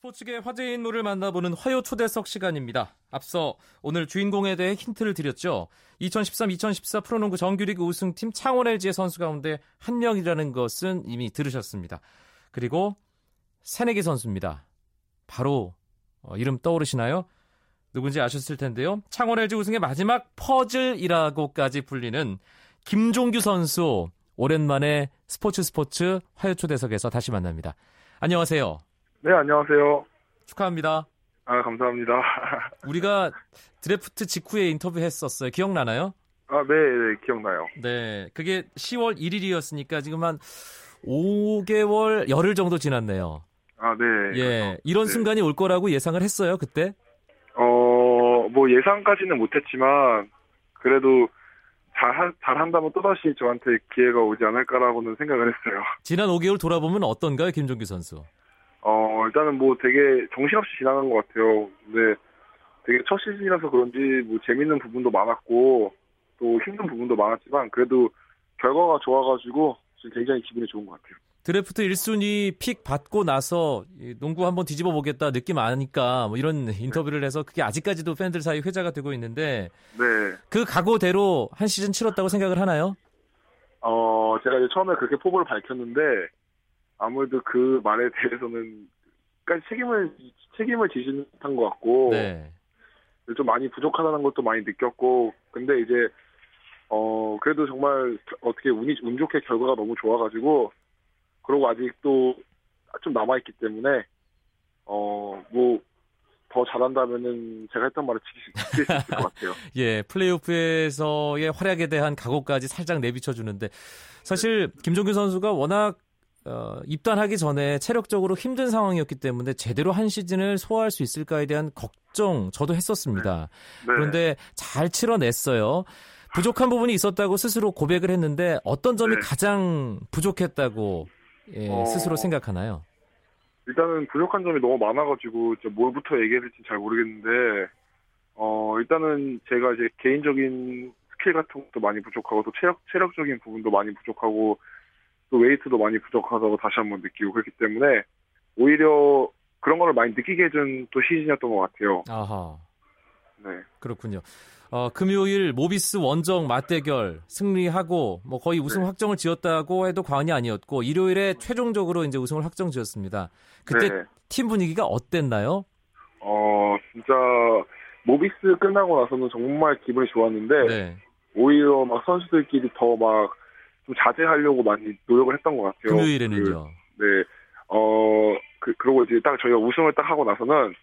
스포츠계 화제 인물을 만나보는 화요 초대석 시간입니다. 앞서 오늘 주인공에 대해 힌트를 드렸죠. 2013-2014 프로농구 정규리그 우승팀 창원 LG의 선수 가운데 한 명이라는 것은 이미 들으셨습니다. 그리고 새내기 선수입니다. 바로 어, 이름 떠오르시나요? 누군지 아셨을 텐데요. 창원 LG 우승의 마지막 퍼즐이라고까지 불리는 김종규 선수 오랜만에 스포츠 스포츠 화요 초대석에서 다시 만납니다. 안녕하세요. 네, 안녕하세요. 축하합니다. 아, 감사합니다. 우리가 드래프트 직후에 인터뷰했었어요. 기억나나요? 아, 네, 네, 기억나요. 네, 그게 10월 1일이었으니까 지금 한 5개월, 열흘 정도 지났네요. 아, 네. 예, 그래서, 이런 네. 순간이 올 거라고 예상을 했어요, 그때? 어, 뭐 예상까지는 못했지만, 그래도 잘, 하- 잘한다면 또다시 저한테 기회가 오지 않을까라고는 생각을 했어요. 지난 5개월 돌아보면 어떤가요, 김종규 선수? 어, 일단은 뭐 되게 정신없이 지나간 것 같아요. 근데 되게 첫 시즌이라서 그런지 뭐 재밌는 부분도 많았고, 또 힘든 부분도 많았지만, 그래도 결과가 좋아가지고, 지금 굉장히 기분이 좋은 것 같아요. 드래프트 1순위 픽 받고 나서 이 농구 한번 뒤집어 보겠다 느낌 아니까 뭐 이런 인터뷰를 해서 그게 아직까지도 팬들 사이 회자가 되고 있는데 네. 그 각오대로 한 시즌 치렀다고 생각을 하나요? 어, 제가 이제 처음에 그렇게 포부를 밝혔는데, 아무래도 그 말에 대해서는, 까지 책임을, 책임을 지지 못한 것 같고, 네. 좀 많이 부족하다는 것도 많이 느꼈고, 근데 이제, 어, 그래도 정말 어떻게 운이, 운 좋게 결과가 너무 좋아가지고, 그러고 아직도 좀 남아있기 때문에, 어, 뭐, 더 잘한다면은 제가 했던 말을 지킬 수 있을 것 같아요. 예, 플레이오프에서의 활약에 대한 각오까지 살짝 내비쳐 주는데 사실 김종규 선수가 워낙 어, 입단하기 전에 체력적으로 힘든 상황이었기 때문에 제대로 한 시즌을 소화할 수 있을까에 대한 걱정 저도 했었습니다. 네. 그런데 잘 치러냈어요. 부족한 부분이 있었다고 스스로 고백을 했는데 어떤 점이 네. 가장 부족했다고 예, 어. 스스로 생각하나요? 일단은 부족한 점이 너무 많아가지고 뭘부터 얘기해야 될지 잘 모르겠는데 어 일단은 제가 이제 개인적인 스킬 같은 것도 많이 부족하고 또 체력 체력적인 부분도 많이 부족하고 또 웨이트도 많이 부족하다고 다시 한번 느끼고 그렇기 때문에 오히려 그런 거를 많이 느끼게 해준 또 시즌이었던 것 같아요. 아하. 네. 그렇군요. 어, 금요일 모비스 원정 맞대결 승리하고 뭐 거의 우승 네. 확정을 지었다고 해도 과언이 아니었고 일요일에 최종적으로 이제 우승을 확정 지었습니다. 그때 네. 팀 분위기가 어땠나요? 어 진짜 모비스 끝나고 나서는 정말 기분이 좋았는데 네. 오히려 막 선수들끼리 더 막 좀 자제하려고 많이 노력을 했던 것 같아요. 그, 금요일에는요. 네. 어, 그, 그러고 이제 딱 저희가 우승을 딱 하고 나서는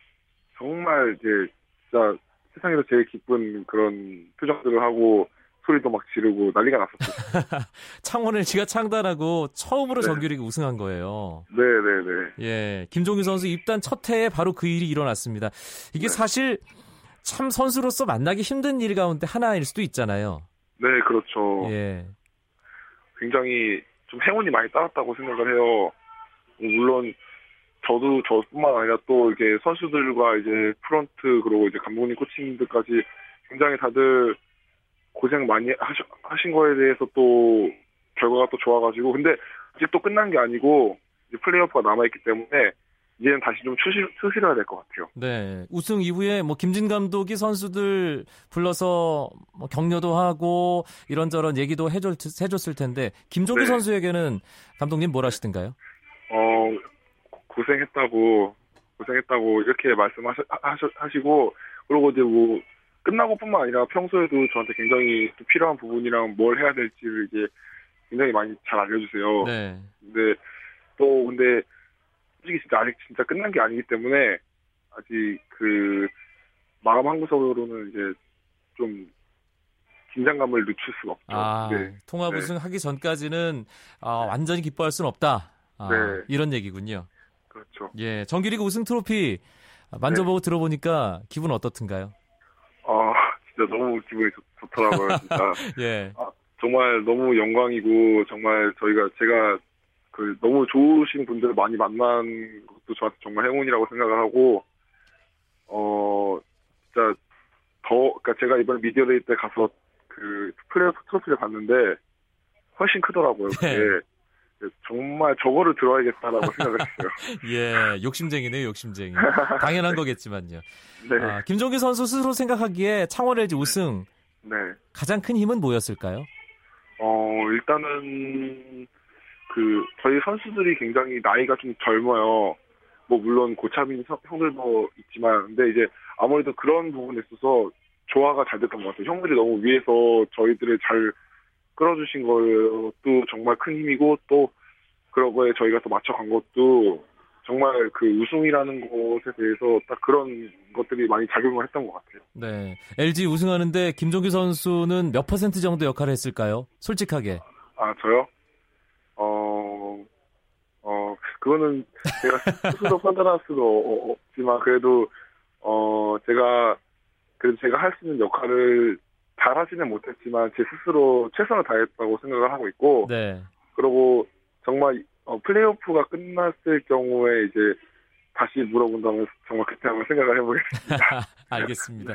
정말 이제 진짜 세상에서 제일 기쁜 그런 표정들을 하고 소리도 막 지르고 난리가 났었어요. 창원을 지가 창단하고 처음으로 네. 정규리그 우승한 거예요. 네네네. 예, 김종규 선수 입단 첫 해에 바로 그 일이 일어났습니다. 이게 네. 사실 참 선수로서 만나기 힘든 일 가운데 하나일 수도 있잖아요. 네, 그렇죠. 예. 굉장히 좀 행운이 많이 따랐다고 생각을 해요. 물론 저도 저뿐만 아니라 또 이렇게 선수들과 이제 프런트 그리고 이제 감독님 코치님들까지 굉장히 다들 고생 많이 하셔, 하신 거에 대해서 또 결과가 또 좋아가지고 근데 아직 또 끝난 게 아니고 이제 플레이오프가 남아있기 때문에 이제는 다시 좀 추실, 추스려야 될 것 같아요. 네. 우승 이후에 뭐 김진 감독이 선수들 불러서 뭐 격려도 하고 이런저런 얘기도 해줬, 해줬을 텐데 김종규 네. 선수에게는 감독님 뭘 하시던가요? 어, 고- 고생했다고, 고생했다고 이렇게 말씀하시고, 그리고 이제 뭐, 끝나고뿐만 아니라 평소에도 저한테 굉장히 또 필요한 부분이랑 뭘 해야 될지를 이제 굉장히 많이 잘 알려주세요. 네. 근데 또 근데 솔직히 진짜 아직 진짜 끝난 게 아니기 때문에 아직 그 마음 한 구석으로는 이제 좀 긴장감을 늦출 수가 없죠. 아, 네. 통합 네. 우승 하기 전까지는 아, 완전히 기뻐할 수는 없다. 아, 네. 이런 얘기군요. 그렇죠. 예. 정규리그 우승 트로피 만져보고 들어보니까 기분 어떻든가요? 아, 진짜 너무 기분이 좋, 좋더라고요, 진짜. 예. 정말 너무 영광이고 정말 저희가 제가 그 너무 좋으신 분들을 많이 만난 것도 저한테 정말 행운이라고 생각을 하고 어 진짜 더 그러니까 제가 이번에 미디어데이 때 가서 그 플레이오프 트로피를 봤는데 훨씬 크더라고요. 그게 네. 정말 저거를 들어야겠다라고 생각을 했어요. 예, 욕심쟁이네요, 욕심쟁이. 당연한 거겠지만요. 네. 아, 김종규 선수 스스로 생각하기에 창원 LG 우승 네. 가장 큰 힘은 뭐였을까요? 어, 일단은, 그, 저희 선수들이 굉장히 나이가 좀 젊어요. 뭐, 물론 고참인 서- 형들도 있지만, 근데 이제 아무래도 그런 부분에 있어서 조화가 잘 됐던 것 같아요. 형들이 너무 위에서 저희들을 잘 끌어주신 것도 정말 큰 힘이고, 또, 그런 거에 저희가 또 맞춰간 것도 정말 그 우승이라는 것에 대해서 딱 그런 것들이 많이 작용을 했던 것 같아요. 네. LG 우승하는데 김종규 선수는 몇 퍼센트 정도 역할을 했을까요? 솔직하게. 아, 저요? 어, 어, 그거는 제가 스스로 판단할 수도 어- 없지만, 그래도, 어, 제가, 그래도 제가 할 수 있는 역할을 잘 하지는 못했지만, 제 스스로 최선을 다했다고 생각을 하고 있고, 네. 그리고 정말, 어, 플레이오프가 끝났을 경우에 이제, 다시 물어본다면 정말 그때 한번 생각을 해보겠습니다. 알겠습니다.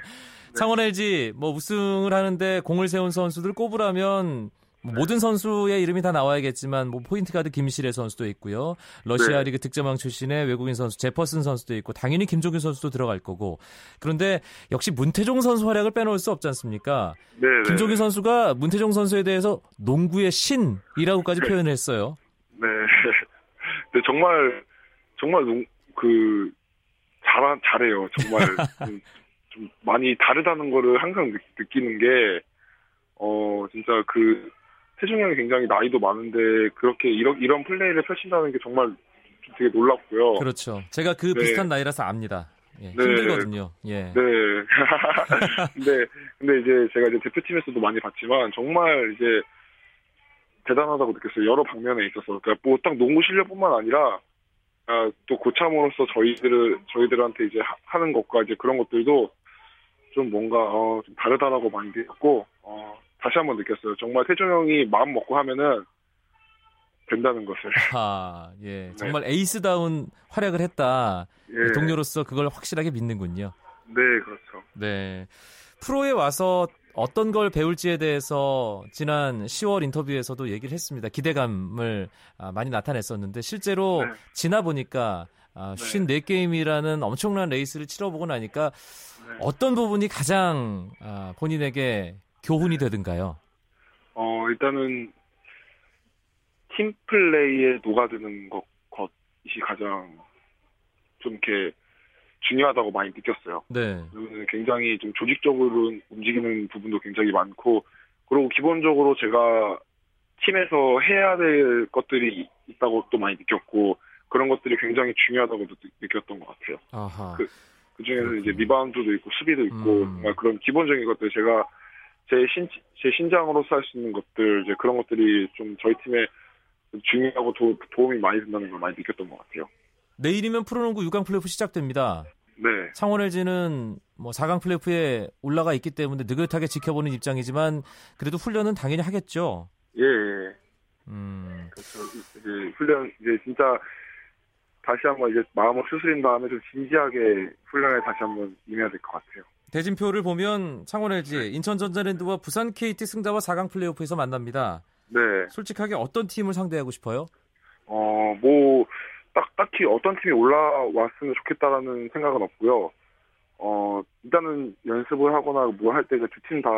창원 LG 뭐 우승을 하는데 공을 세운 선수들 꼽으라면 뭐 모든 선수의 이름이 다 나와야겠지만 뭐 포인트 가드 김실애 선수도 있고요. 러시아 네. 리그 득점왕 출신의 외국인 선수 제퍼슨 선수도 있고 당연히 김종규 선수도 들어갈 거고. 그런데 역시 문태종 선수 활약을 빼놓을 수 없지 않습니까? 네, 네. 김종규 선수가 문태종 선수에 대해서 농구의 신이라고까지 표현을 했어요. 네. 근데 정말, 정말, 농- 그, 잘, 잘해요. 정말. 좀, 좀 많이 다르다는 거를 항상 느, 느끼는 게, 어, 진짜 그, 태중이 형이 굉장히 나이도 많은데, 그렇게 이런, 이런 플레이를 펼친다는 게 정말 좀 되게 놀랍고요. 그렇죠. 제가 그 네. 비슷한 나이라서 압니다. 예, 네. 힘들거든요. 예. 네. 근데, 근데 이제 제가 이제 대표팀에서도 많이 봤지만, 정말 이제, 대단하다고 느꼈어요. 여러 방면에 있어서. 그러니까 뭐 딱 농구 실력뿐만 아니라, 아, 또 고참으로서 저희들을, 저희들한테 이제 하- 하는 것과 이제 그런 것들도 좀 뭔가, 어, 좀 다르다라고 많이 느꼈고, 어, 다시 한번 느꼈어요. 정말 태종 형이 마음 먹고 하면은 된다는 것을. 아, 예. 정말 에이스다운 활약을 했다. 예. 동료로서 그걸 확실하게 믿는군요. 네, 그렇죠. 네. 프로에 와서 어떤 걸 배울지에 대해서 지난 10월 인터뷰에서도 얘기를 했습니다. 기대감을 아, 많이 나타냈었는데 실제로 네. 지나 보니까 아, 네. 54게임이라는 엄청난 레이스를 치러보고 나니까 네. 어떤 부분이 가장 아, 본인에게 교훈이 되든가요? 어, 일단은, 팀 플레이에 녹아드는 것, 것이 가장 좀 이렇게 중요하다고 많이 느꼈어요. 네. 굉장히 좀 조직적으로 움직이는 부분도 굉장히 많고, 그리고 기본적으로 제가 팀에서 해야 될 것들이 있다고 또 많이 느꼈고, 그런 것들이 굉장히 중요하다고도 느- 느꼈던 것 같아요. 아하. 그- 그 중에서 이제. 리바운드도 있고, 수비도 있고, 음. 그런 기본적인 것들 제가 제 신, 제 신장으로서 할 수 있는 것들, 이제 그런 것들이 좀 저희 팀에 중요하고 도, 도움이 많이 된다는 걸 많이 느꼈던 것 같아요. 내일이면 프로농구 6강 플레이오프 시작됩니다. 네. 창원 LG는 뭐 4강 플레이오프에 올라가 있기 때문에 느긋하게 지켜보는 입장이지만 그래도 훈련은 당연히 하겠죠. 예, 예. 음, 그렇죠. 이제 훈련, 이제 진짜 다시 한번 이제 마음을 추스린 다음에 좀 진지하게 훈련에 다시 한번 임해야 될 것 같아요. 대진표를 보면 창원 LG, 네. 인천 전자랜드와 부산 KT 승자와 4강 플레이오프에서 만납니다. 네. 솔직하게 어떤 팀을 상대하고 싶어요? 어, 뭐, 딱, 딱히 어떤 팀이 올라왔으면 좋겠다라는 생각은 없고요. 어, 일단은 연습을 하거나 뭐할때 두 팀 다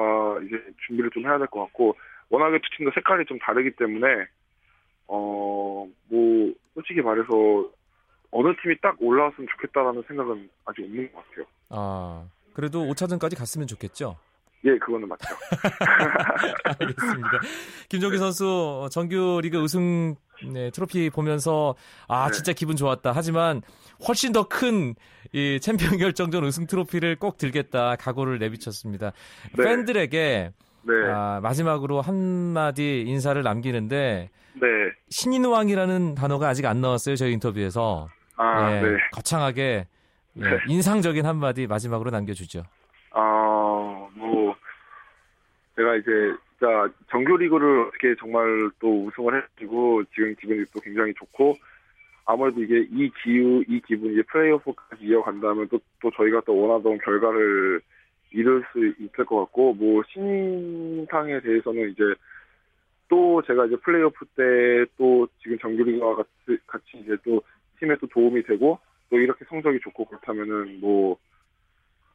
이제 준비를 좀 해야 될 것 같고, 워낙에 두 팀도 색깔이 좀 다르기 때문에, 어, 뭐, 솔직히 말해서 어느 팀이 딱 올라왔으면 좋겠다라는 생각은 아직 없는 것 같아요. 아, 그래도 5차전까지 갔으면 좋겠죠. 예, 그거는 맞죠. 알겠습니다. 김종기 선수 정규 리그 우승 네, 트로피 보면서 아 네. 진짜 기분 좋았다. 하지만 훨씬 더 큰 이 챔피언 결정전 우승 트로피를 꼭 들겠다 각오를 내비쳤습니다. 네. 팬들에게 네, 아, 마지막으로 한마디 인사를 남기는데 네. 신인왕이라는 단어가 아직 안 나왔어요 저희 인터뷰에서 아, 예, 네. 거창하게 예, 네. 인상적인 한마디 마지막으로 남겨주죠. 아, 뭐, 제가 이제, 진짜, 정규리그를 어떻게 정말 또 우승을 해가지고, 지금 기분이 또 굉장히 좋고, 아무래도 이게 이 기후, 이 기분이 플레이오프까지 이어간다면 또, 또 저희가 또 원하던 결과를 이룰 수 있을 것 같고, 뭐, 신상에 대해서는 이제, 또 제가 이제 플레이오프 때 또 지금 정규리그와 같이, 같이 이제 또 팀에 또 도움이 되고 또 이렇게 성적이 좋고 그렇다면은 뭐,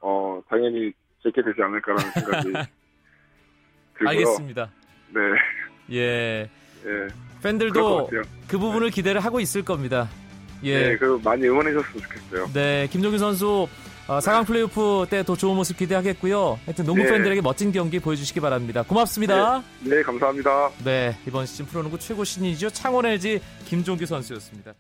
어, 당연히 제게 되지 않을까라는 생각이 들고요. 알겠습니다. 네, 예. 예. 팬들도. 그 부분을 기대를 하고 있을 겁니다. 예. 네, 그리고 많이 응원해 줬으면 좋겠어요. 네, 김종규 선수 어, 4강 플레이오프 때 더 좋은 모습 기대하겠고요. 하여튼 농구 네. 팬들에게 멋진 경기 보여주시기 바랍니다. 고맙습니다. 네, 감사합니다. 네, 이번 시즌 프로농구 최고 신인이죠. 창원 LG 김종규 선수였습니다.